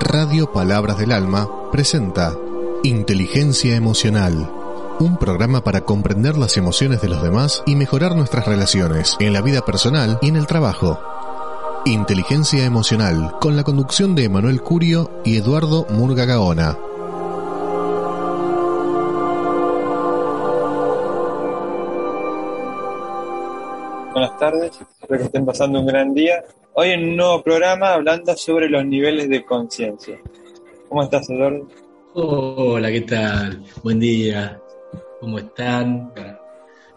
Radio Palabras del Alma presenta Inteligencia Emocional, un programa para comprender las emociones de los demás y mejorar nuestras relaciones en la vida personal y en el trabajo. Inteligencia Emocional, con la conducción de Emanuel Curio y Eduardo Murga Gaona. Buenas tardes, espero que estén pasando un gran día. Hoy en un nuevo programa hablando sobre los niveles de conciencia. ¿Cómo estás, Eduardo? Hola, ¿qué tal? Buen día. ¿Cómo están?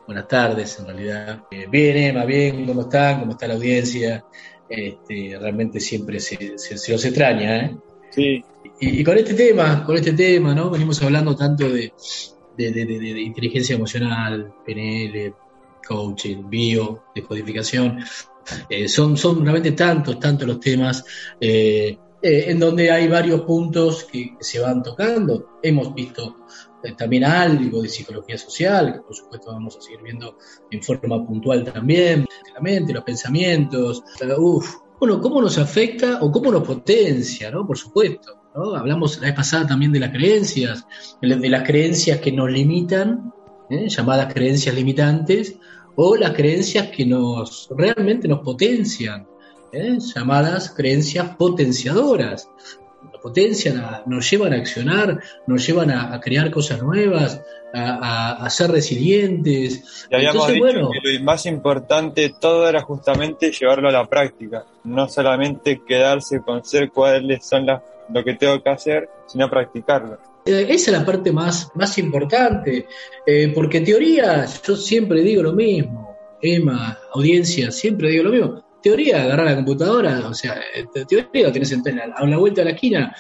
Buenas tardes, en realidad. Eh, bien, Emma, bien. ¿Cómo están? ¿Cómo está la audiencia? Este, realmente siempre se, se, los extraña, ¿eh? Sí. Y, y, con este tema, con este tema, ¿no? Venimos hablando tanto de, de, de, de inteligencia emocional, PNL, coaching, bio, descodificación. Eh, son, son realmente tantos, tantos los temas eh, eh, en donde hay varios puntos que, se van tocando. Hemos visto eh, también algo de psicología social, que por supuesto vamos a seguir viendo en forma puntual también, la mente, los pensamientos, uf, bueno, cómo nos afecta o cómo nos potencia, ¿no? Por supuesto. ¿no? Hablamos la vez pasada también de las creencias, de las creencias que nos limitan, llamadas creencias limitantes, o las creencias que nos realmente nos potencian, ¿eh? llamadas creencias potenciadoras. Nos potencian, a, nos llevan a accionar, nos llevan a, a crear cosas nuevas, a, a, ser resilientes. Y habíamos Entonces, dicho bueno, que lo más importante de todo era justamente llevarlo a la práctica, no solamente quedarse con ser cuáles son las, lo que tengo que hacer, sino practicarlo. Esa es la parte más, más importante, eh, porque teoría, yo siempre digo lo mismo, Emma, audiencia, siempre digo lo mismo. Teoría, agarrar la computadora, o sea, teoría lo tenés en, a la vuelta de la esquina.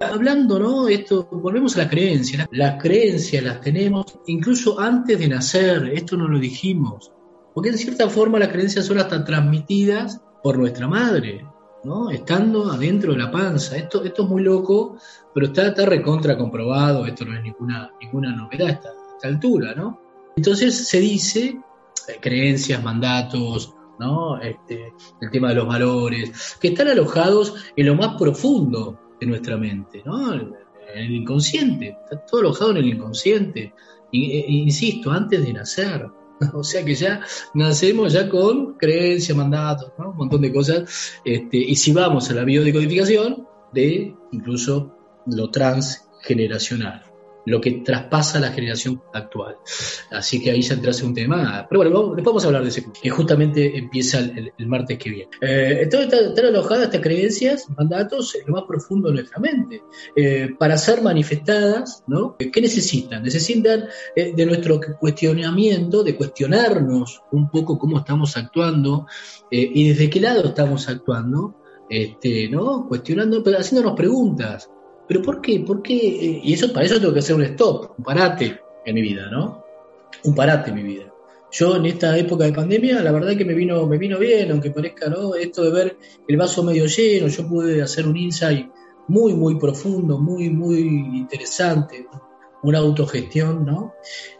Hablando, ¿no? Esto, volvemos a la creencia. Las creencias las tenemos incluso antes de nacer, esto no lo dijimos. Porque en cierta forma las creencias son hasta transmitidas por nuestra madre. ¿No? Estando adentro de la panza. Esto, esto es muy loco, pero está, está recontra comprobado, esto no es ninguna, ninguna novedad a esta, esta altura, ¿no? Entonces se dice, eh, creencias, mandatos, ¿no? Este, el tema de los valores, que están alojados en lo más profundo de nuestra mente, ¿no? En el inconsciente, está todo alojado en el inconsciente. Y, e, insisto, antes de nacer, o sea que ya nacemos ya con creencias, mandatos, ¿no? un montón de cosas. Este, y si vamos a la biodecodificación, de incluso lo transgeneracional, lo que traspasa la generación actual. Así que ahí ya entras en un tema. Pero bueno, después vamos a hablar de ese que justamente empieza el, martes que viene. Eh, entonces están alojadas estas creencias, mandatos, en lo más profundo de nuestra mente. Eh, para ser manifestadas, ¿no? ¿Qué necesitan? Necesitan eh, de nuestro cuestionamiento, de cuestionarnos un poco cómo estamos actuando eh, y desde qué lado estamos actuando. Este, ¿no? Cuestionando, pero haciéndonos preguntas. ¿Pero por qué? ¿Por qué? Y eso, para eso tengo que hacer un stop, un parate en mi vida, ¿no? Un parate en mi vida. Yo en esta época de pandemia, la verdad que me vino, me vino bien, aunque parezca, ¿no? Esto de ver el vaso medio lleno, yo pude hacer un insight muy, muy profundo, muy, muy interesante, una autogestión, ¿no?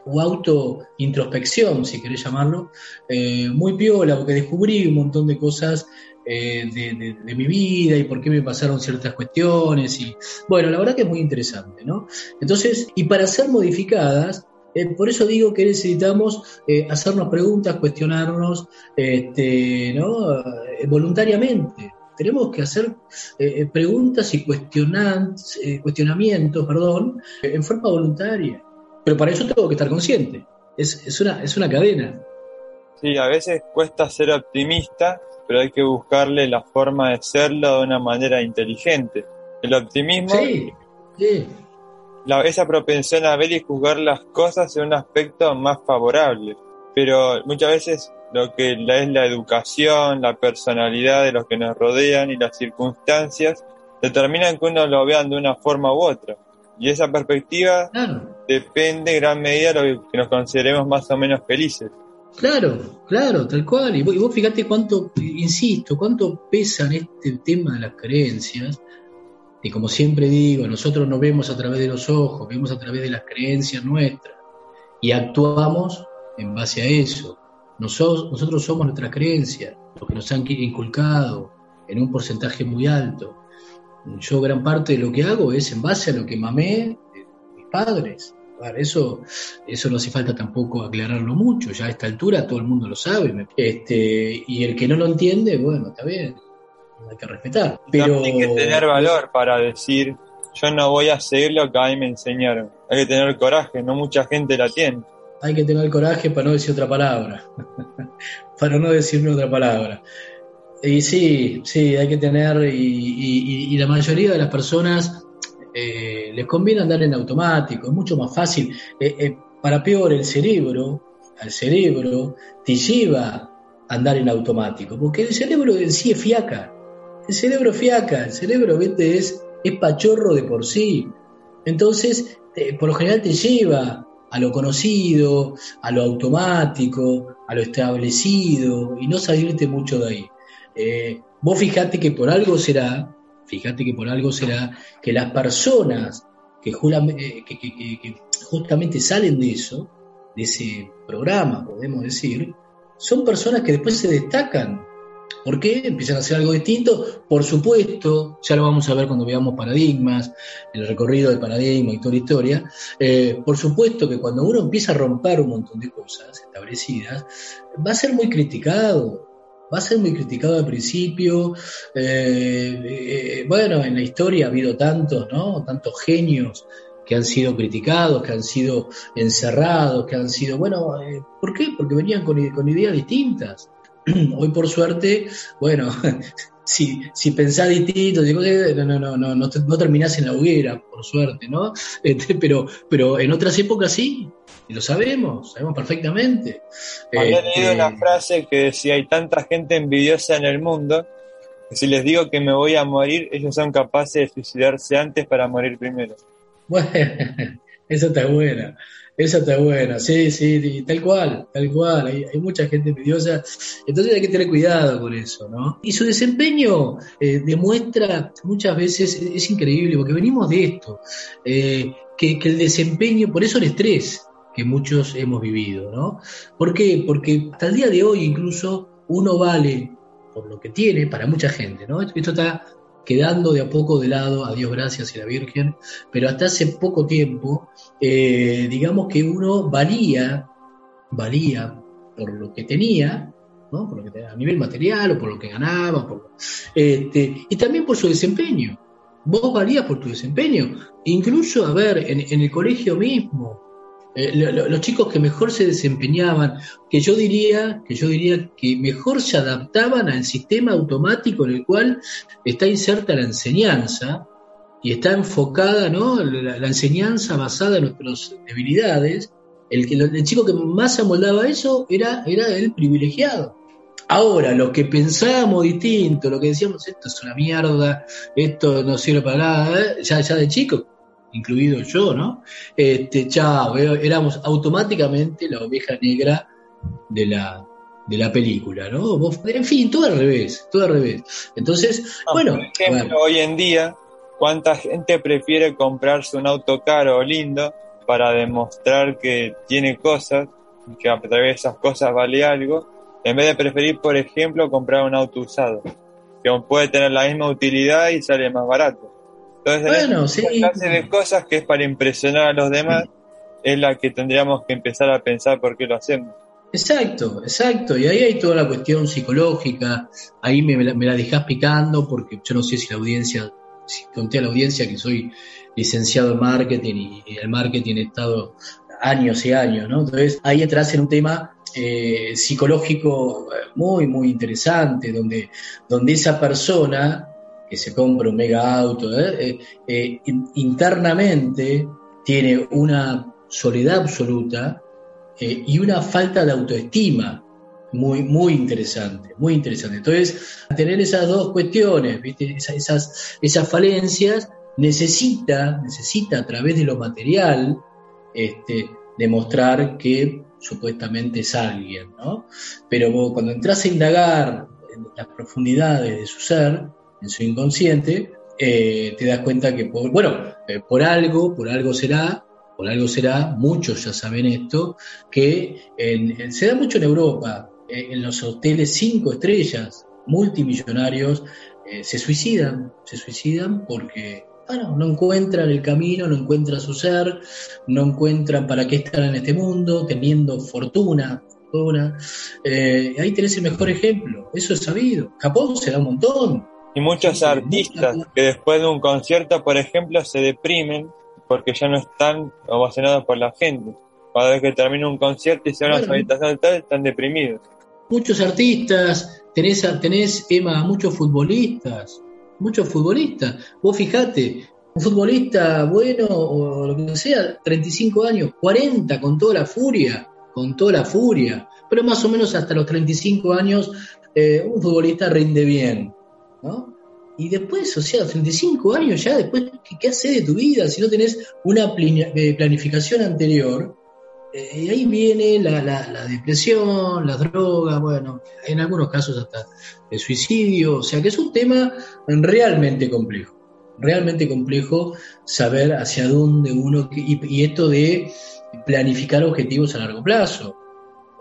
O auto-introspección, si querés llamarlo, eh, muy piola, porque descubrí un montón de cosas eh, de, mi vida y por qué me pasaron ciertas cuestiones. Y bueno, la verdad que es muy interesante, ¿no? Entonces, y para ser modificadas, eh, por eso digo que necesitamos eh, hacernos preguntas, cuestionarnos, este, ¿no? voluntariamente. Tenemos que hacer preguntas y cuestionamientos, perdón, en forma voluntaria. Pero para eso tengo que estar consciente. Es, es, una, es una cadena. Sí, a veces cuesta ser optimista pero hay que buscarle la forma de serlo de una manera inteligente. El optimismo, sí, sí. La, esa propensión a ver y juzgar las cosas en un aspecto más favorable, pero muchas veces lo que es la educación, la personalidad de los que nos rodean y las circunstancias determinan que uno lo vean de una forma u otra. Y esa perspectiva claro. depende en gran medida de lo que nos consideremos más o menos felices. Claro, claro, tal cual. Y vos, fíjate cuánto, insisto, cuánto pesa en este tema de las creencias. Y como siempre digo, nosotros no vemos a través de los ojos, vemos a través de las creencias nuestras. Y actuamos en base a eso. Nosotros, nosotros somos nuestras creencias, lo que nos han inculcado en un porcentaje muy alto. Yo gran parte de lo que hago es en base a lo que mamé de mis padres. Eso, eso no hace falta tampoco aclararlo mucho, ya a esta altura todo el mundo lo sabe. Este, y el que no lo entiende, bueno, está bien, hay que respetar. Pero... Hay que tener valor para decir, yo no voy a seguir lo que a mí me enseñaron. Hay que tener coraje, no mucha gente la tiene. Hay que tener coraje para no decir otra palabra, para no decirme otra palabra. Y sí, sí, hay que tener, y, y la mayoría de las personas eh, les conviene andar en automático, es mucho más fácil. Eh, eh, para peor, el cerebro, al cerebro, te lleva a andar en automático, porque el cerebro en sí es fiaca. El cerebro fiaca, el cerebro es, es pachorro de por sí. Entonces, por lo general te lleva a lo conocido, a lo automático, a lo establecido, y no salirte mucho de ahí. vos fijate que por algo será Fíjate que por algo será que las personas que, eh, que, justamente salen de eso, de ese programa, podemos decir, son personas que después se destacan. ¿Por qué? Empiezan a hacer algo distinto. Por supuesto, ya lo vamos a ver cuando veamos paradigmas, el recorrido de paradigma y toda historia. Eh, por supuesto que cuando uno empieza a romper un montón de cosas establecidas, va a ser muy criticado, va a ser muy criticado al principio. Eh, eh, bueno, en la historia ha habido tantos, ¿no? Tantos genios que han sido criticados, que han sido encerrados, que han sido, bueno, eh, ¿por qué? Porque venían con, con ideas distintas. Hoy por suerte, bueno, si, si pensás distinto, digo, no, no, no, no, no, no terminás en la hoguera, por suerte, ¿no? Este, pero, pero en otras épocas sí, y lo sabemos, sabemos perfectamente. Había leído una este, frase que decía, hay tanta gente envidiosa en el mundo, que si les digo que me voy a morir, ellos son capaces de suicidarse antes para morir primero. Bueno, eso está buena. Esa está buena, sí, sí, tal cual, tal cual. Hay, mucha gente envidiosa, entonces hay que tener cuidado con eso, ¿no? Y su desempeño eh, demuestra muchas veces, es, increíble, porque venimos de esto, eh, que, que, el desempeño, por eso el estrés, que muchos hemos vivido, ¿no? ¿Por qué? Porque hasta el día de hoy incluso uno vale por lo que tiene para mucha gente, ¿no? Esto está quedando de a poco de lado, a Dios gracias y a la Virgen, pero hasta hace poco tiempo, eh, digamos que uno valía, valía por lo que tenía, ¿no? por lo que a nivel material o por lo que ganaba, este, y también por su desempeño. Vos valías por tu desempeño. Incluso, a ver, en el colegio mismo, eh, los chicos que mejor se desempeñaban, que yo diría, que yo diría que mejor se adaptaban al sistema automático en el cual está inserta la enseñanza y está enfocada, ¿no? La, enseñanza basada en nuestras debilidades. El, que, el chico que más amoldaba eso era, era el privilegiado. Ahora, lo que pensábamos distinto, lo que decíamos, esto es una mierda, esto no sirve para nada, ¿eh? ya, ya de chico, incluido yo, ¿no? Este, chao, éramos automáticamente la oveja negra de la, de la película, ¿no? En fin, todo al revés, todo al revés. Entonces, bueno. Por ejemplo, hoy en día, ¿cuánta gente prefiere comprarse un auto caro o lindo para demostrar que tiene cosas, que a través de esas cosas vale algo, en vez de preferir, por ejemplo, comprar un auto usado, que puede tener la misma utilidad y sale más barato? Entonces, bueno, sí. clase de cosas que es para impresionar a los demás es la que tendríamos que empezar a pensar por qué lo hacemos. Exacto, exacto. Y ahí hay toda la cuestión psicológica. Ahí me, la dejás picando porque yo no sé si la audiencia, si conté a la audiencia que soy licenciado en marketing y, el marketing he estado años y años, ¿no? Entonces ahí entras en un tema eh, psicológico eh, muy, muy interesante, donde, donde esa persona que se compra un mega auto, ¿eh? Eh, eh, internamente tiene una soledad absoluta y una falta de autoestima muy, muy interesante, muy interesante. Entonces, tener esas dos cuestiones. Esas, esas, falencias, necesita, necesita a través de lo material este, demostrar que supuestamente es alguien, ¿no? Pero cuando entras a indagar las profundidades de su ser, en su inconsciente, eh, te das cuenta que, por, bueno, eh, por algo, por algo será, por algo será, muchos ya saben esto, que se da mucho en Europa, eh, en los hoteles cinco estrellas, multimillonarios, se suicidan, se suicidan porque no encuentran el camino, no encuentran su ser, no encuentran para qué estar en este mundo, teniendo fortuna. fortuna. Ahí tenés el mejor ejemplo, eso es sabido. Japón se da un montón. Y muchos artistas que después de un concierto, por ejemplo, se deprimen porque ya no están ovacionados por la gente. Cada vez que termina un concierto y se van a su habitación tal, están deprimidos. Muchos artistas, tenés, tenés, Emma, muchos futbolistas, muchos futbolistas. Vos fijate, un futbolista bueno o lo que sea, 35 años, 40 con toda la furia, con toda la furia, pero más o menos hasta los 35 años eh, un futbolista rinde bien, Y después, o sea, 35 años ya, después, ¿qué, qué haces de tu vida si no tenés una eh, planificación anterior? Eh, y ahí viene la, la, depresión, las drogas, bueno, en algunos casos hasta el suicidio, o sea que es un tema realmente complejo, realmente complejo saber hacia dónde uno, y, esto de planificar objetivos a largo plazo,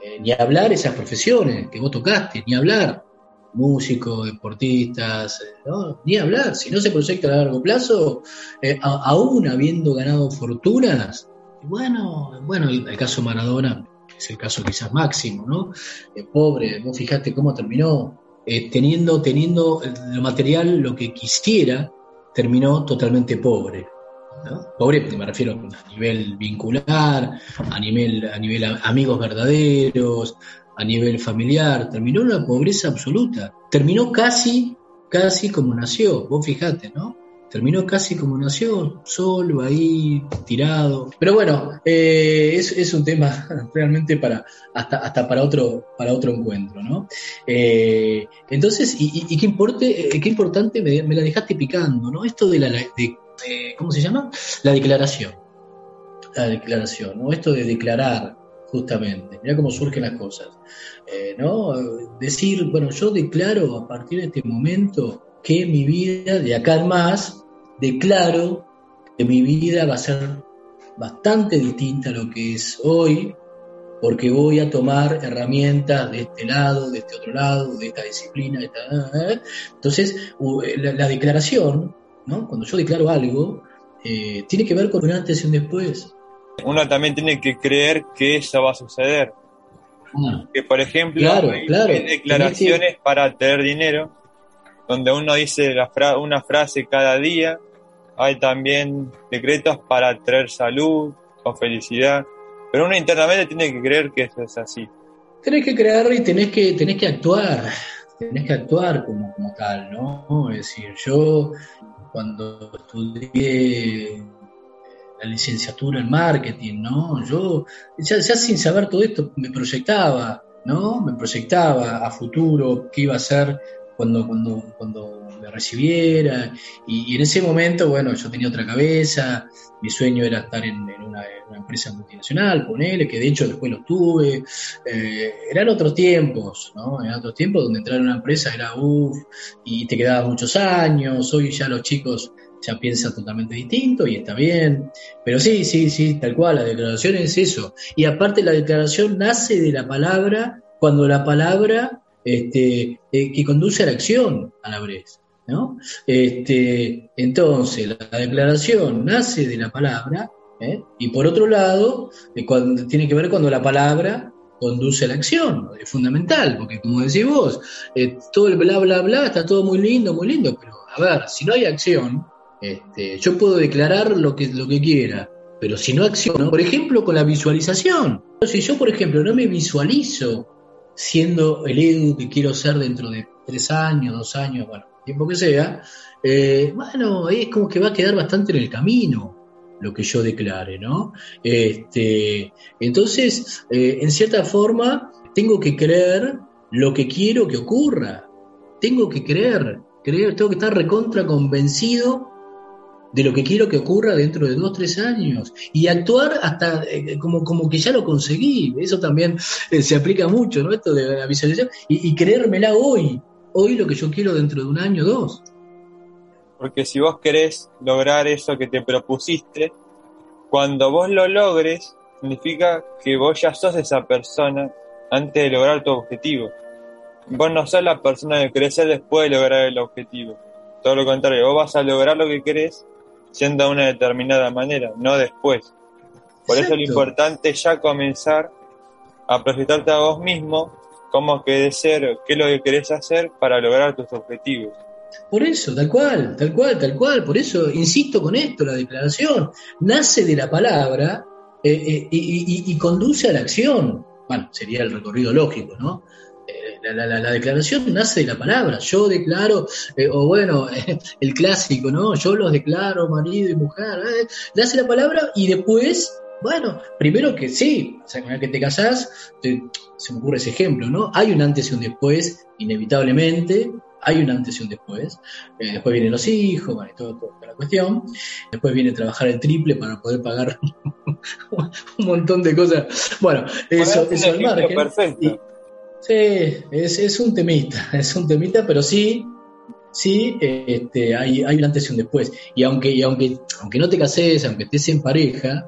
eh, ni hablar esas profesiones que vos tocaste, ni hablar, músicos, deportistas, eh, ni hablar, si no se proyecta a largo plazo, aún habiendo ganado fortunas, bueno, bueno, el, caso Maradona es el caso quizás máximo, ¿no? Eh, pobre, vos fijate cómo terminó, eh, teniendo, teniendo lo material, lo que quisiera, terminó totalmente pobre. ¿no? Pobre, me refiero a nivel vincular, a nivel, a nivel amigos verdaderos, a nivel familiar, terminó en una pobreza absoluta. Terminó casi, casi como nació, vos fijate, ¿no? terminó casi como nació, solo ahí, tirado. Pero bueno, eh, es, un tema realmente para, hasta, hasta para otro, para otro encuentro, ¿no? Eh, entonces, y, qué, importe, eh, qué importante me, la dejaste picando, ¿no? Esto de la, de, ¿cómo se llama? La declaración. La declaración, ¿no? Esto de declarar, justamente. Mira cómo surgen las cosas. ¿no? Decir, bueno, yo declaro a partir de este momento que mi vida de acá en más declaro que mi vida va a ser bastante distinta a lo que es hoy, porque voy a tomar herramientas de este lado, de este otro lado, de esta disciplina. De esta, ¿eh? Entonces, la, declaración, ¿no? cuando yo declaro algo, eh, tiene que ver con un antes y un después. Uno también tiene que creer que eso va a suceder. Ah. que, por ejemplo, hay, declaraciones para tener dinero, donde uno dice una frase cada día hay también decretos para traer salud o felicidad, pero uno internamente tiene que creer que eso es así. Tenés que creer y tenés que, tenés que actuar, tenés que actuar como, como tal, ¿no? Es decir, yo cuando estudié la licenciatura en marketing, ¿no? Yo ya, ya, sin saber todo esto me proyectaba, ¿no? Me proyectaba a futuro qué iba a ser cuando, cuando, cuando me recibiera. Y, en ese momento, bueno, yo tenía otra cabeza, mi sueño era estar en, una, empresa multinacional, ponele, que de hecho después lo tuve. Eh, eran otros tiempos, ¿no? Eran otros tiempos donde entrar en una empresa era uff, y te quedabas muchos años. Hoy ya los chicos ya piensan totalmente distinto y está bien. Pero sí, sí, sí, tal cual, la declaración es eso. Y aparte la declaración nace de la palabra cuando la palabra este, eh, que conduce a la acción a la vez. ¿no? Este, entonces, la declaración nace de la palabra, ¿eh? y por otro lado, eh, cuando, tiene que ver cuando la palabra conduce a la acción, es fundamental, porque como decís vos, todo el bla, bla, bla, está todo muy lindo, muy lindo, pero a ver, si no hay acción, este, yo puedo declarar lo que, lo que quiera, pero si no acciono, por ejemplo, con la visualización, si yo, por ejemplo, no me visualizo siendo el Edu que quiero ser dentro de tres años, dos años, bueno, tiempo que sea, eh, bueno, es como que va a quedar bastante en el camino lo que yo declare, ¿no? Este, entonces, eh, en cierta forma, tengo que creer lo que quiero que ocurra. Tengo que creer, creer, tengo que estar recontra convencido de lo que quiero que ocurra dentro de dos, tres años y actuar hasta eh, como, como que ya lo conseguí. Eso también eh, se aplica mucho, ¿no? Esto de la visualización y, creérmela hoy, hoy lo que yo quiero dentro de un año o dos. Porque si vos querés lograr eso que te propusiste, cuando vos lo logres, significa que vos ya sos esa persona antes de lograr tu objetivo. vos no sos la persona que querés ser después de lograr el objetivo. Todo lo contrario, vos vas a lograr lo que querés siendo de una determinada manera, no después. Por eso lo importante es ya comenzar a proyectarte a vos mismo cómo querés ser, qué es lo que querés hacer para lograr tus objetivos. Por eso, tal cual, tal cual, tal cual. Por eso insisto con esto, la declaración nace de la palabra eh, eh, y, conduce a la acción. Bueno, sería el recorrido lógico, ¿no? Eh, la, declaración nace de la palabra. Yo declaro, o bueno, el clásico, ¿no? Yo los declaro marido y mujer. nace la palabra y después bueno, primero que sí, o sea, una que te casás, se me ocurre ese ejemplo, ¿no? Hay un antes y un después, inevitablemente, hay un antes y un después. Eh, después vienen los hijos, bueno, y todo, toda la cuestión. Después viene trabajar el triple para poder pagar un montón de cosas. Bueno, eso, eso al margen. Perfecto. Sí, es, es, un temita, es un temita, pero sí, sí, este, hay, hay un antes y un después. Y aunque, y aunque, aunque no te cases, aunque estés en pareja,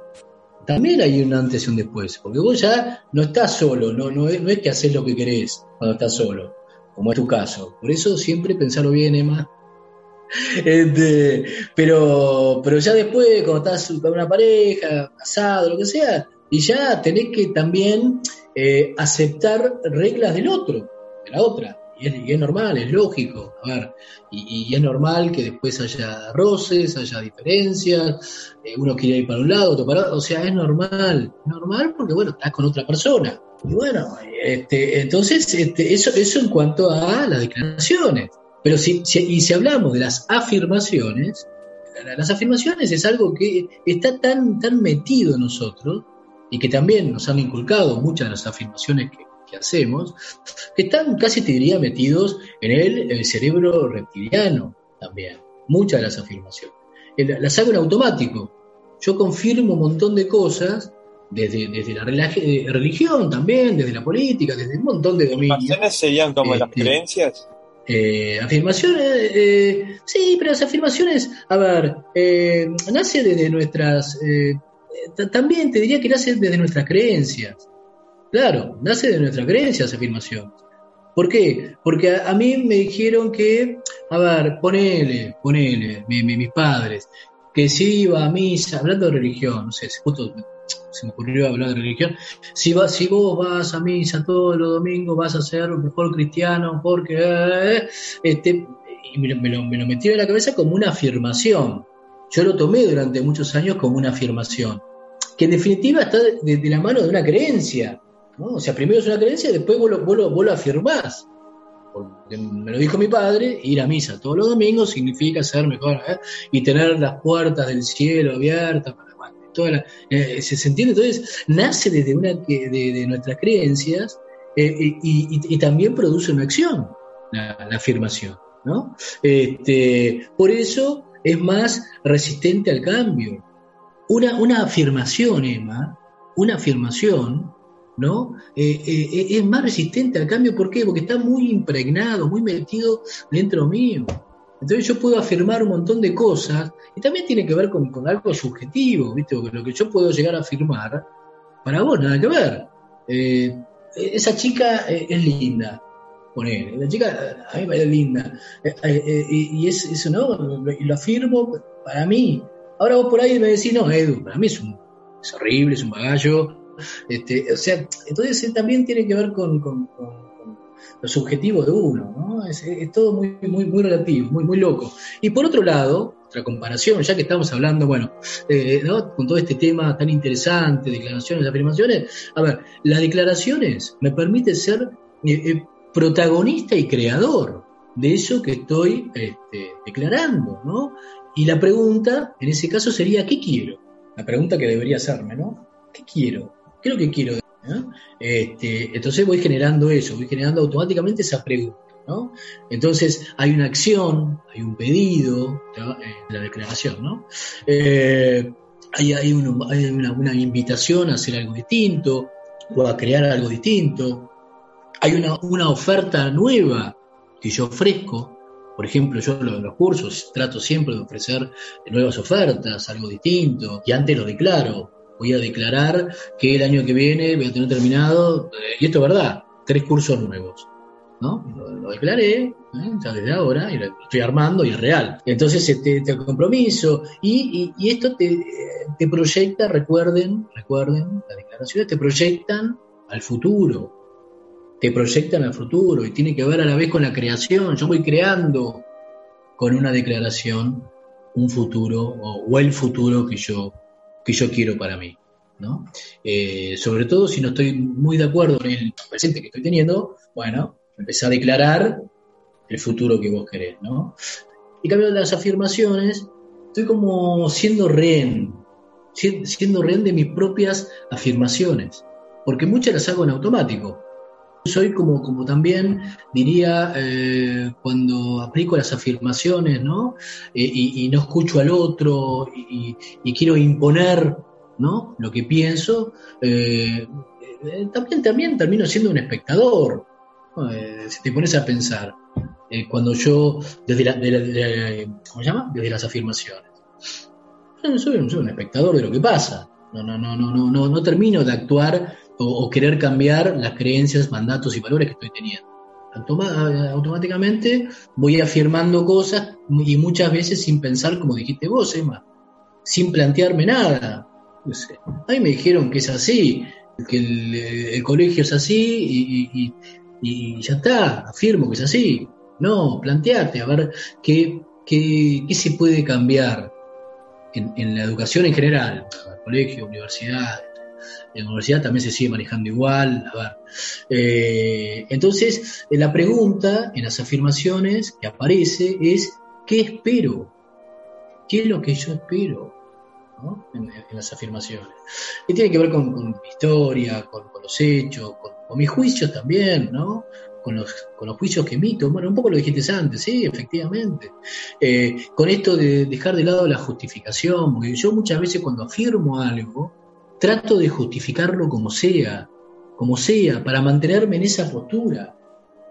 también hay un antes y un después, porque vos ya no estás solo, no, no, es, no es que haces lo que querés cuando estás solo, como es tu caso. Por eso siempre pensarlo bien, Emma. Este, pero, pero ya después, cuando estás con una pareja, casado, lo que sea, y ya tenés que también eh, aceptar reglas del otro, de la otra. Y es, normal, es lógico. A ver, y, es normal que después haya roces, haya diferencias, eh, uno quiere ir para un lado, otro para otro. O sea, es normal. Normal porque, bueno, estás con otra persona. Y bueno, este, entonces, este, eso, eso en cuanto a las declaraciones. Pero si, y si hablamos de las afirmaciones, las afirmaciones es algo que está tan, tan metido en nosotros y que también nos han inculcado muchas de las afirmaciones que, que hacemos, que están casi te diría metidos en el, cerebro reptiliano también, muchas de las afirmaciones. Las hago en automático. Yo confirmo un montón de cosas desde, desde la eh, religión también, desde la política, desde un montón de dominios. ¿Afirmaciones serían como las este, creencias? Eh, afirmaciones, eh, sí, pero las afirmaciones, a ver, nace desde nuestras, también te diría que nace desde nuestras creencias. Claro, nace de nuestra creencia esa afirmación. ¿Por qué? Porque a, mí me dijeron que, a ver, ponele, ponele, mis padres, que si iba a misa, hablando de religión, no sé, justo se me ocurrió hablar de religión, si, va, si vos vas a misa todos los domingos vas a ser un mejor cristiano porque... Eh, este, y me, me, lo, me lo metí en la cabeza como una afirmación. Yo lo tomé durante muchos años como una afirmación, que en definitiva está de la mano de una creencia. O sea, primero es una creencia después vos lo, afirmás. me lo dijo mi padre, ir a misa todos los domingos significa ser mejor ¿eh? y tener las puertas del cielo abiertas para toda eh, ¿se, entiende? Entonces, nace desde una de, nuestras creencias eh, y, también produce una acción, la, afirmación. ¿no? Este, por eso es más resistente al cambio. Una, una afirmación, Emma, una afirmación ¿no? Eh, eh, eh, es más resistente al cambio. ¿Por qué? Porque está muy impregnado, muy metido dentro mío. Entonces yo puedo afirmar un montón de cosas y también tiene que ver con, algo subjetivo, ¿viste? Porque lo que yo puedo llegar a afirmar, para vos nada que ver. esa chica es linda, poner. La chica a mí me parece linda. y es eso, ¿no? Y lo afirmo para mí. Ahora vos por ahí me decís, no, Edu, para mí es, un, es horrible, es un bagallo, este, o sea, entonces también tiene que ver con, los objetivos de uno, ¿no? Es, todo muy, muy, muy relativo, muy, muy loco. Y por otro lado, otra comparación, ya que estamos hablando, bueno, eh, con todo este tema tan interesante, declaraciones, afirmaciones, a ver, las declaraciones me permiten ser eh, eh, protagonista y creador de eso que estoy este, declarando, ¿no? Y la pregunta, en ese caso, sería, ¿qué quiero? La pregunta que debería hacerme, ¿no? ¿Qué quiero? ¿Qué es lo que quiero? Este, entonces voy generando eso, voy generando automáticamente esa pregunta. ¿no? Entonces hay una acción, hay un pedido en la declaración, ¿no? Eh, hay, una, invitación a hacer algo distinto o a crear algo distinto. Hay una, oferta nueva que yo ofrezco. Por ejemplo, yo en los cursos trato siempre de ofrecer nuevas ofertas, algo distinto, y antes lo declaro voy a declarar que el año que viene voy a tener terminado, eh, y esto es verdad, tres cursos nuevos. ¿no? Lo, declaré, ¿eh? ya desde ahora, y lo estoy armando y es real. Entonces, este, este compromiso, y, y, esto te, te, proyecta, recuerden, recuerden, las declaraciones te proyectan al futuro, te proyectan al futuro, y tiene que ver a la vez con la creación. Yo voy creando con una declaración un futuro o, el futuro que yo, que yo quiero para mí. ¿no? Eh, sobre todo si no estoy muy de acuerdo en el presente que estoy teniendo, bueno, empezar a declarar el futuro que vos querés, ¿no? Y cambio las afirmaciones, estoy como siendo rehén, siendo rehén de mis propias afirmaciones, porque muchas las hago en automático. Soy como, como también diría eh, cuando aplico las afirmaciones, ¿no? Eh, y, no escucho al otro y, quiero imponer, ¿no? Lo que pienso. Eh, también, también termino siendo un espectador, si te pones a pensar, cuando yo, desde, la, ¿cómo se llama? Desde las afirmaciones. Yo soy, un espectador de lo que pasa. No, no, no, no, no, no, no termino de actuar o, querer cambiar las creencias, mandatos y valores que estoy teniendo. automáticamente voy afirmando cosas y muchas veces sin pensar, como dijiste vos, Emma, sin plantearme nada. A mí me dijeron que es así, que el, colegio es así y, y ya está, afirmo que es así. No, planteate a ver qué, qué, qué se puede cambiar en, en, la educación en general, colegio, universidad. En la universidad también se sigue manejando igual. A ver. Eh, entonces, la pregunta en las afirmaciones que aparece es: ¿qué espero? ¿Qué es lo que yo espero? En, las afirmaciones. Y tiene que ver con, con historia, con, los hechos, con, mis juicios también, ¿no? Con los, con los juicios que emito. Bueno, un poco lo dijiste antes, sí, efectivamente. Eh, con esto de dejar de lado la justificación, porque yo muchas veces cuando afirmo algo, trato de justificarlo como sea, como sea, para mantenerme en esa postura,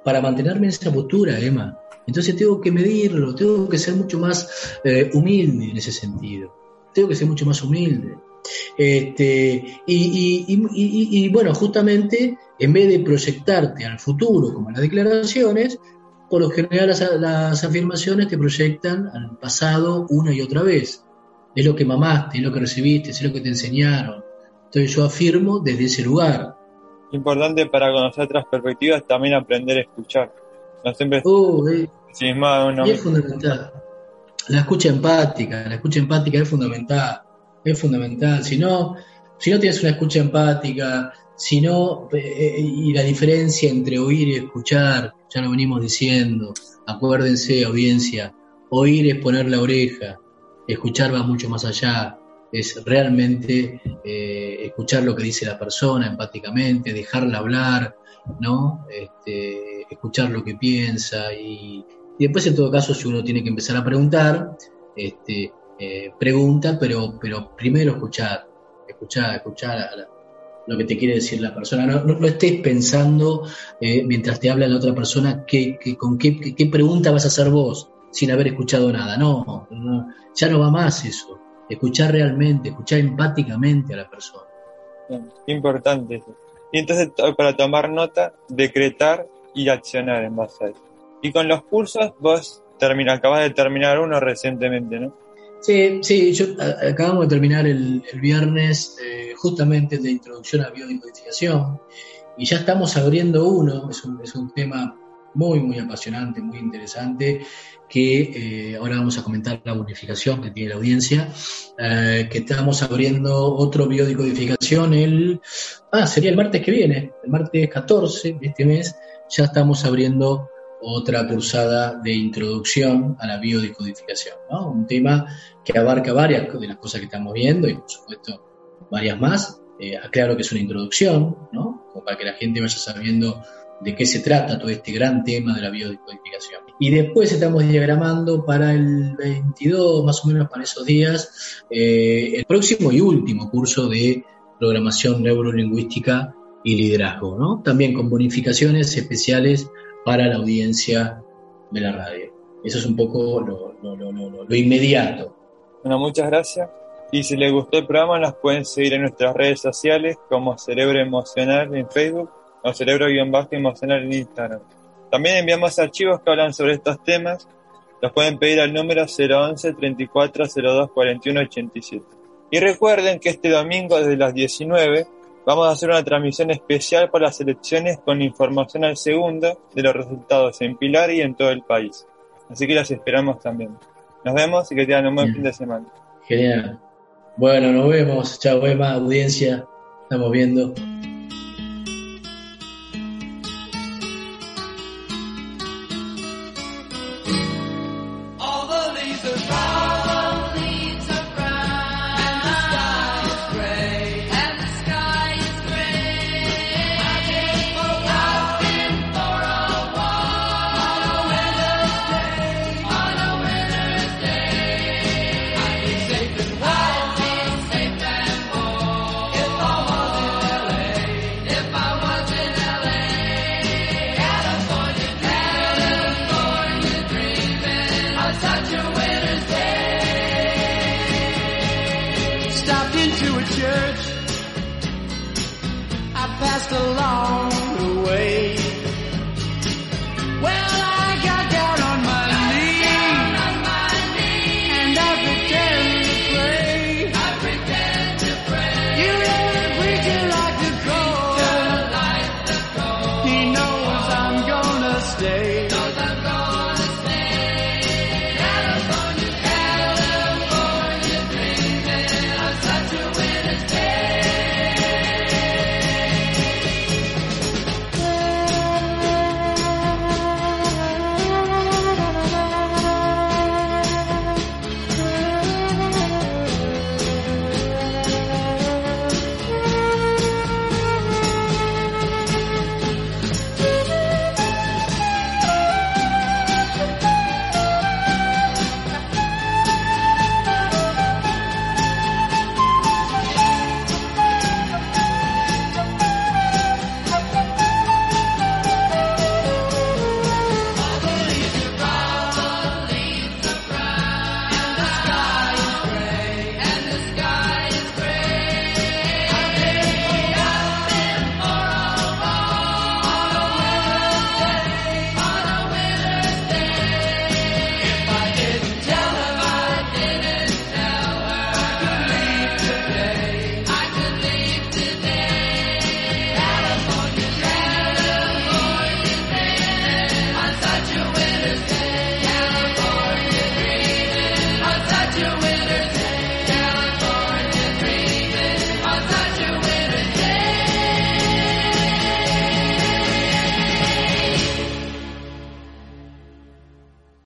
para mantenerme en esa postura, Emma. Entonces tengo que medirlo, tengo que ser mucho más eh, humilde en ese sentido tengo que ser mucho más humilde. Este, y, bueno, justamente en vez de proyectarte al futuro, como las declaraciones, por lo general las, afirmaciones te proyectan al pasado una y otra vez. Es lo que mamaste, es lo que recibiste, es lo que te enseñaron. Entonces yo afirmo desde ese lugar. Importante para conocer otras perspectivas también aprender a escuchar. No siempre eh, es fundamental. La escucha empática, la escucha empática es fundamental, es fundamental. Si no, si no tienes una escucha empática, si no, eh, eh, y la diferencia entre oír y escuchar, ya lo venimos diciendo, acuérdense, audiencia, oír es poner la oreja, escuchar va mucho más allá, es realmente eh, escuchar lo que dice la persona empáticamente, dejarla hablar, ¿no? Este, escuchar lo que piensa y, después, en todo caso, si uno tiene que empezar a preguntar, este, eh, pregunta, pero, pero primero escuchar, escuchar, escuchar lo que te quiere decir la persona. No, no, estés pensando eh, mientras te habla la otra persona con qué, qué, pregunta vas a hacer vos sin haber escuchado nada. No, ya no va más eso. Escuchar realmente, escuchar empáticamente a la persona. Importante eso. Y entonces, para tomar nota, decretar y accionar en base a eso. Y con los cursos, vos termina, acabas de terminar uno recientemente, ¿no? Sí, sí, yo acabamos de terminar el, viernes eh, justamente de introducción a biodecodificación y ya estamos abriendo uno, es un, es un tema muy, muy apasionante, muy interesante, que eh, ahora vamos a comentar la bonificación que tiene la audiencia, eh, que estamos abriendo otro biodecodificación el, ah, sería el martes que viene, el martes 14 de este mes, ya estamos abriendo otra cursada de introducción a la biodecodificación, ¿no? Un tema que abarca varias de las cosas que estamos viendo y por supuesto varias más. Eh, aclaro que es una introducción, ¿no? Como para que la gente vaya sabiendo de qué se trata todo este gran tema de la biodecodificación. Y después estamos diagramando para el 22, más o menos para esos días, eh, el próximo y último curso de programación neurolingüística y liderazgo, ¿no? También con bonificaciones especiales para la audiencia de la radio. Eso es un poco lo, inmediato. Bueno, muchas gracias. Y si les gustó el programa, nos pueden seguir en nuestras redes sociales como Cerebro Emocional en Facebook o Cerebro-Emocional en Instagram. También enviamos archivos que hablan sobre estos temas. Los pueden pedir al número 011 34 02 41 87. Y recuerden que este domingo desde las 19 vamos a hacer una transmisión especial para las elecciones con información al segundo de los resultados en Pilar y en todo el país. Así que las esperamos también. Nos vemos y que tengan un buen fin de semana. Genial. Bueno, nos vemos. Chao, Emma, audiencia. Estamos viendo.